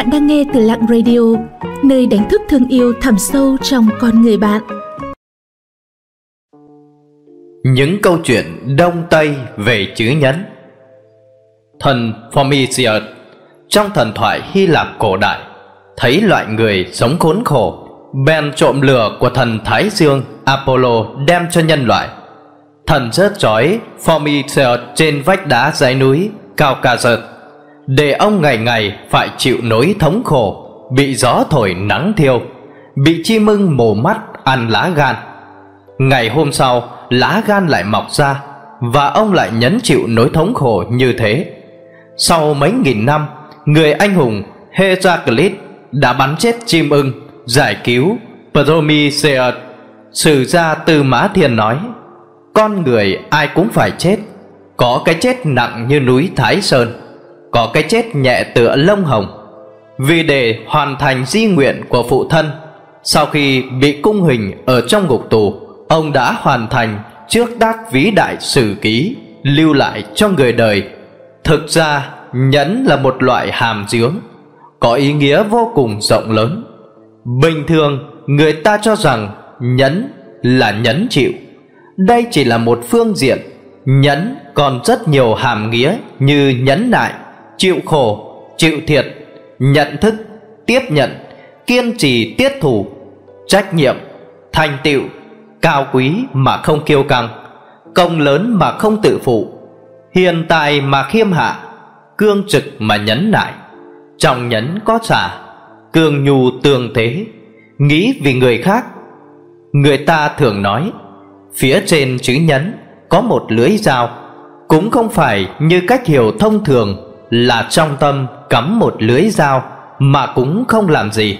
Bạn đang nghe từ Lặng Radio, nơi đánh thức thương yêu thẳm sâu trong con người bạn. Những câu chuyện Đông Tây về chữ nhấn. Thần Prometheus trong thần thoại Hy Lạp cổ đại thấy loại người sống khốn khổ bèn trộm lửa của thần Thái Dương Apollo đem cho nhân loại. Thần rớt chói Prometheus trên vách đá dãy núi Caucasus để ông ngày ngày phải chịu nỗi thống khổ, bị gió thổi nắng thiêu, bị chim ưng mổ mắt ăn lá gan. Ngày hôm sau, lá gan lại mọc ra và ông lại nhấn chịu nỗi thống khổ như thế. Sau mấy nghìn năm, người anh hùng Heracles đã bắn chết chim ưng, giải cứu Prometheus. Sử gia tư mã thiên nói, con người ai cũng phải chết, có cái chết nặng như núi thái sơn có cái chết nhẹ tựa lông hồng. Vì để hoàn thành di nguyện của phụ thân, sau khi bị cung hình ở trong ngục tù, ông đã hoàn thành trước tác vĩ đại sử ký, lưu lại cho người đời. Thực ra, nhẫn là một loại hàm dưỡng, có ý nghĩa vô cùng rộng lớn. Bình thường, người ta cho rằng nhẫn là nhẫn chịu. Đây chỉ là một phương diện, nhẫn còn rất nhiều hàm nghĩa như nhẫn nại chịu khổ, chịu thiệt, nhận thức, tiếp nhận, kiên trì, tiết thủ, trách nhiệm, thành tựu, cao quý mà không kiêu căng, công lớn mà không tự phụ, hiền tài mà khiêm hạ, cương trực mà nhấn nại, trọng nhẫn có trả cương nhu tương thế, nghĩ vì người khác. Người ta thường nói, phía trên chữ nhấn có một lưỡi dao, cũng không phải như cách hiểu thông thường là trong tâm cắm một lưới dao mà cũng không làm gì,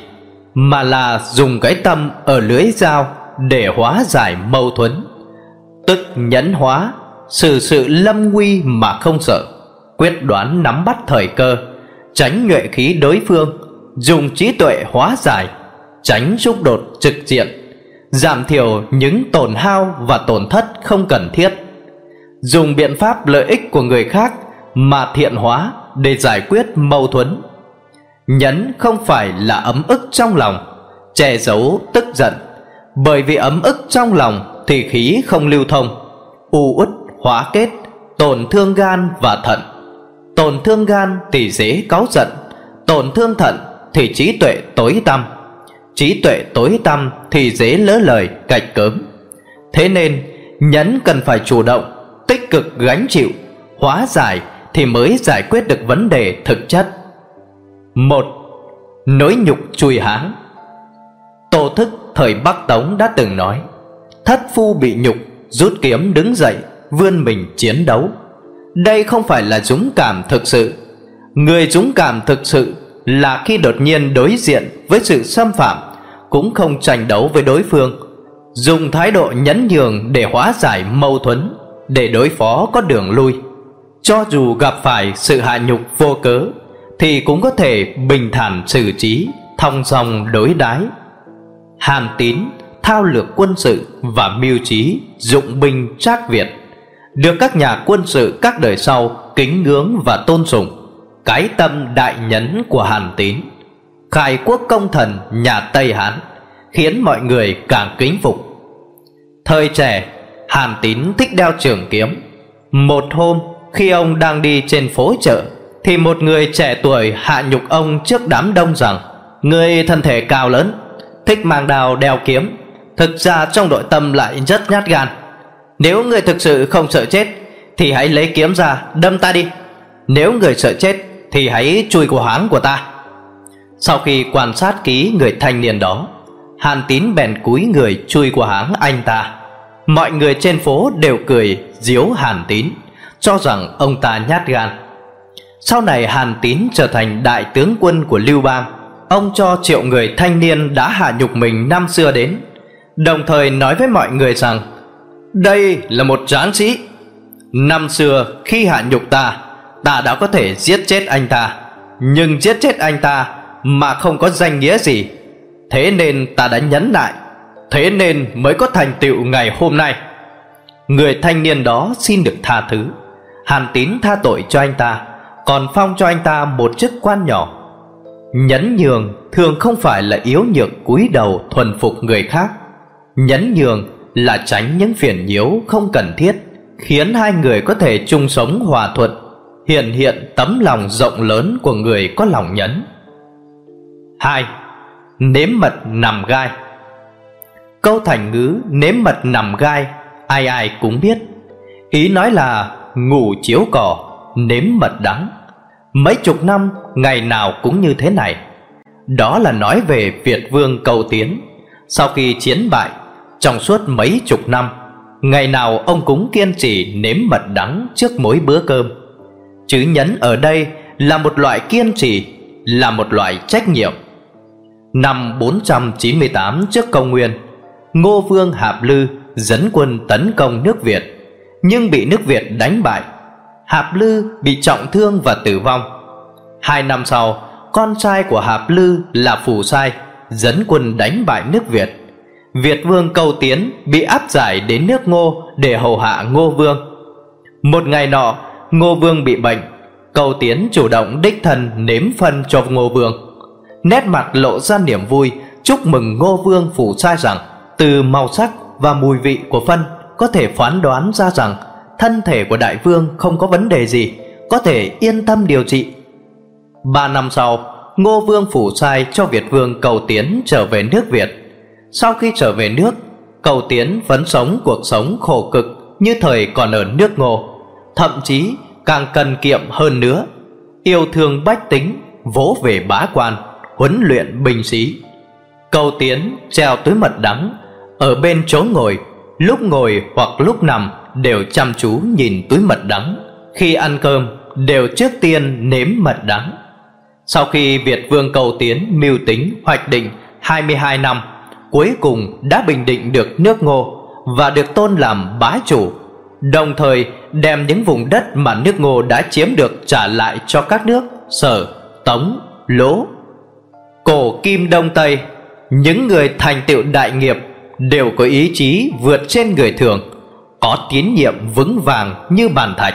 mà là dùng cái tâm ở lưới dao để hóa giải mâu thuẫn, tức nhẫn hóa sự sự lâm nguy mà không sợ, quyết đoán nắm bắt thời cơ, tránh nhuệ khí đối phương, dùng trí tuệ hóa giải, tránh xúc đột trực diện, giảm thiểu những tổn hao và tổn thất không cần thiết, dùng biện pháp lợi ích của người khác mà thiện hóa để giải quyết mâu thuẫn. Nhẫn không phải là ấm ức trong lòng, che giấu tức giận. Bởi vì ấm ức trong lòng thì khí không lưu thông, u uất hóa kết, tổn thương gan và thận. Tổn thương gan thì dễ cáu giận, tổn thương thận thì trí tuệ tối tăm. Trí tuệ tối tăm thì dễ lỡ lời cạch cớm. Thế nên, nhẫn cần phải chủ động, tích cực gánh chịu, hóa giải thì mới giải quyết được vấn đề thực chất. Một, nỗi nhục chui hán. tô thức, thời bắc tống đã từng nói, thất phu bị nhục, rút kiếm đứng dậy, vươn mình chiến đấu. Đây không phải là dũng cảm thực sự. Người dũng cảm thực sự là khi đột nhiên đối diện với sự xâm phạm, cũng không tranh đấu với đối phương, dùng thái độ nhẫn nhường để hóa giải mâu thuẫn, để đối phó có đường lui cho dù gặp phải sự hạ nhục vô cớ, thì cũng có thể bình thản xử trí, thong dong đối đái hàn tín, thao lược quân sự và mưu trí dụng binh trác việt được các nhà quân sự các đời sau kính ngưỡng và tôn sùng, cái tâm đại nhấn của hàn tín. Khai quốc công thần nhà tây hán khiến mọi người càng kính phục. Thời trẻ hàn tín thích đeo trường kiếm. Một hôm khi ông đang đi trên phố chợ, Thì một người trẻ tuổi hạ nhục ông trước đám đông rằng, Người thân thể cao lớn, Thích mang đào đeo kiếm, Thực ra trong nội tâm lại rất nhát gan. Nếu người thực sự không sợ chết, Thì hãy lấy kiếm ra đâm ta đi. Nếu người sợ chết, Thì hãy chui của háng của ta. Sau khi quan sát kỹ người thanh niên đó, Hàn tín bèn cúi người chui qua háng anh ta. Mọi người trên phố đều cười diếu hàn tín cho rằng ông ta nhát gan. Sau này hàn tín trở thành đại tướng quân của lưu bang, ông cho triệu người thanh niên đã hạ nhục mình năm xưa đến, đồng thời nói với mọi người rằng, đây là một tráng sĩ. Năm xưa khi hạ nhục ta ta đã có thể giết chết anh ta. Nhưng giết chết anh ta mà không có danh nghĩa gì. Thế nên ta đã nhấn lại thế nên mới có thành tựu ngày hôm nay. Người thanh niên đó xin được tha thứ. Hàn Tín tha tội cho anh ta, Còn phong cho anh ta một chức quan nhỏ. Nhẫn nhường thường không phải là yếu nhược cúi đầu thuần phục người khác. Nhẫn nhường là tránh những phiền nhiễu không cần thiết, Khiến hai người có thể chung sống hòa thuận, Hiện hiện tấm lòng rộng lớn của người có lòng nhẫn. Hai, Nếm mật nằm gai. Câu thành ngữ nếm mật nằm gai, Ai ai cũng biết. Ý nói là ngủ chiếu cỏ Nếm mật đắng. Mấy chục năm, ngày nào cũng như thế này. Đó là nói về Việt vương cầu tiến. Sau khi chiến bại, Trong suốt mấy chục năm, Ngày nào ông cũng kiên trì nếm mật đắng trước mỗi bữa cơm. Chữ nhấn ở đây là một loại kiên trì, Là một loại trách nhiệm. Năm 498 trước công nguyên, Ngô Vương Hạp Lư dẫn quân tấn công nước Việt. Nhưng bị nước Việt đánh bại Hạp Lư bị trọng thương và tử vong Hai năm sau Con trai của Hạp Lư là Phù Sai Dẫn quân đánh bại nước Việt Việt Vương Câu Tiến bị áp giải đến nước Ngô để hầu hạ Ngô Vương. Một ngày nọ, Ngô Vương bị bệnh, Câu Tiến chủ động đích thân nếm phân cho Ngô Vương. Nét mặt lộ ra niềm vui, chúc mừng Ngô Vương phủ sai rằng từ màu sắc và mùi vị của phân có thể phán đoán ra rằng thân thể của đại vương không có vấn đề gì, có thể yên tâm điều trị. Ba năm sau, Ngô Vương phủ sai cho Việt Vương Cầu Tiến trở về nước Việt. Sau khi trở về nước Cầu Tiến vẫn sống cuộc sống khổ cực Như thời còn ở nước ngô. Thậm chí càng cần kiệm hơn nữa Yêu thương bách tính Vỗ về bá quan Huấn luyện binh sĩ. Cầu Tiến treo túi mật đắng Ở bên chỗ ngồi Lúc ngồi hoặc lúc nằm Đều chăm chú nhìn túi mật đắng. Khi ăn cơm, đều trước tiên nếm mật đắng. Sau khi Việt Vương Cầu Tiến mưu tính hoạch định 22 năm, cuối cùng đã bình định được nước ngô và được tôn làm bá chủ, đồng thời đem những vùng đất mà nước ngô đã chiếm được trả lại cho các nước, sở, tống, lỗ, cổ, kim, đông, tây, những người thành tựu đại nghiệp đều có ý chí vượt trên người thường, có tín nhiệm vững vàng như bàn thạch.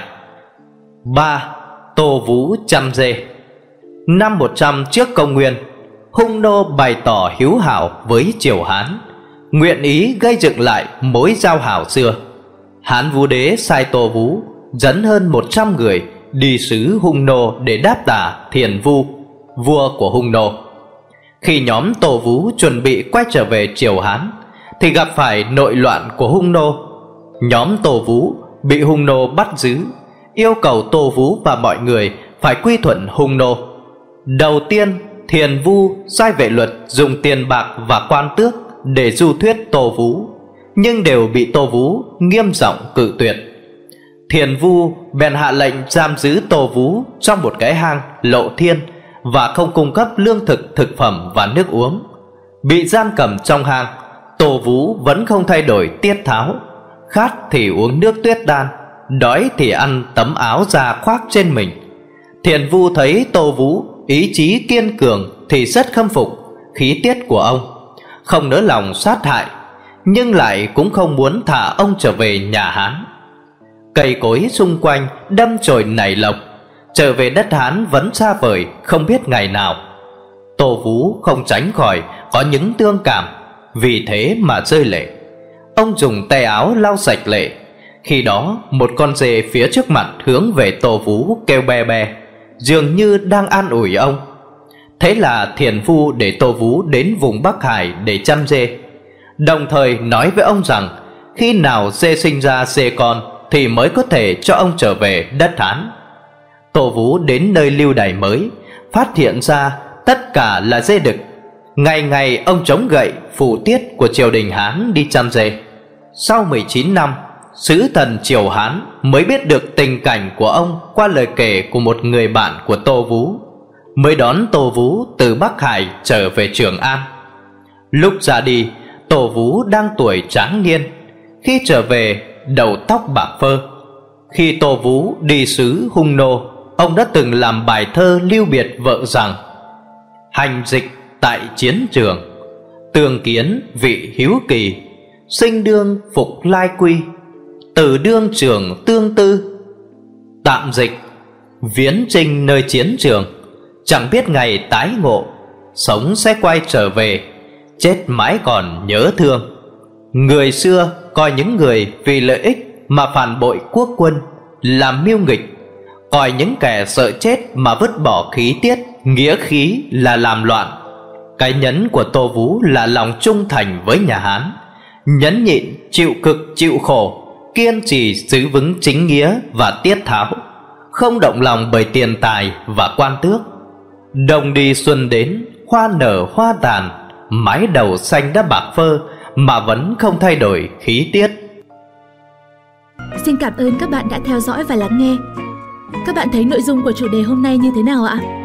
Ba, tô vũ chăm dê. Năm 100 trước công nguyên, hung nô bày tỏ hiếu hảo với triều hán, nguyện ý gây dựng lại mối giao hảo xưa. Hán vũ đế sai tô vũ dẫn hơn một trăm người đi sứ hung nô để đáp tả thiền vu, vua của hung nô. Khi nhóm tô vũ chuẩn bị quay trở về triều hán thì gặp phải nội loạn của hung nô. Nhóm tô vũ bị hung nô bắt giữ, yêu cầu tô vũ và mọi người phải quy thuận hung nô. Đầu tiên, thiền vu sai vệ luật dùng tiền bạc và quan tước để du thuyết tô vũ, nhưng đều bị tô vũ nghiêm giọng cự tuyệt. Thiền vu bèn hạ lệnh giam giữ tô vũ trong một cái hang lộ thiên và không cung cấp lương thực thực phẩm và nước uống. Bị giam cầm trong hang tô vũ vẫn không thay đổi tiết tháo. Khát thì uống nước tuyết đan, đói thì ăn tấm áo da khoác trên mình. Thiền vu thấy tô vũ ý chí kiên cường thì rất khâm phục khí tiết của ông. Không nỡ lòng sát hại, nhưng lại cũng không muốn thả ông trở về nhà hán. Cây cối xung quanh đâm chồi nảy lộc, trở về đất hán vẫn xa vời, không biết ngày nào. Tô vũ không tránh khỏi có những tương cảm vì thế mà rơi lệ. Ông dùng tay áo lau sạch lệ. Khi đó, một con dê phía trước mặt hướng về tô vũ kêu be be, dường như đang an ủi ông. Thế là thiền phu để tô vũ đến vùng bắc hải để chăm dê. Đồng thời nói với ông rằng, khi nào dê sinh ra dê con thì mới có thể cho ông trở về đất hán. Tô vũ đến nơi lưu đày mới, phát hiện ra tất cả là dê đực ngày ngày ông chống gậy phủ tiết của triều đình hán đi chăm dê sau 19 năm, sứ thần triều hán mới biết được tình cảnh của ông qua lời kể của một người bạn của tô vũ mới đón tô vũ từ bắc hải trở về trường an. Lúc ra đi, tô vũ đang tuổi tráng niên, khi trở về, đầu tóc bạc phơ. Khi tô vũ đi sứ hung nô, ông đã từng làm bài thơ lưu biệt vợ rằng, hành dịch tại chiến trường tường kiến vị hiếu kỳ, sinh đương phục lai quy, từ đương trường tương tư, tạm dịch, viễn trinh nơi chiến trường, Chẳng biết ngày tái ngộ, Sống sẽ quay trở về, Chết mãi còn nhớ thương. Người xưa coi những người vì lợi ích Mà phản bội quốc quân Làm miêu nghịch, Coi những kẻ sợ chết mà vứt bỏ khí tiết, Nghĩa khí là làm loạn. Cái nhấn của Tô Vũ là lòng trung thành với nhà Hán. Nhấn nhịn, chịu cực, chịu khổ Kiên trì giữ vững chính nghĩa và tiết tháo. Không động lòng bởi tiền tài và quan tước. Đồng đi xuân đến, hoa nở hoa tàn Mái đầu xanh đã bạc phơ Mà vẫn không thay đổi khí tiết. Xin cảm ơn các bạn đã theo dõi và lắng nghe. Các bạn thấy nội dung của chủ đề hôm nay như thế nào ạ?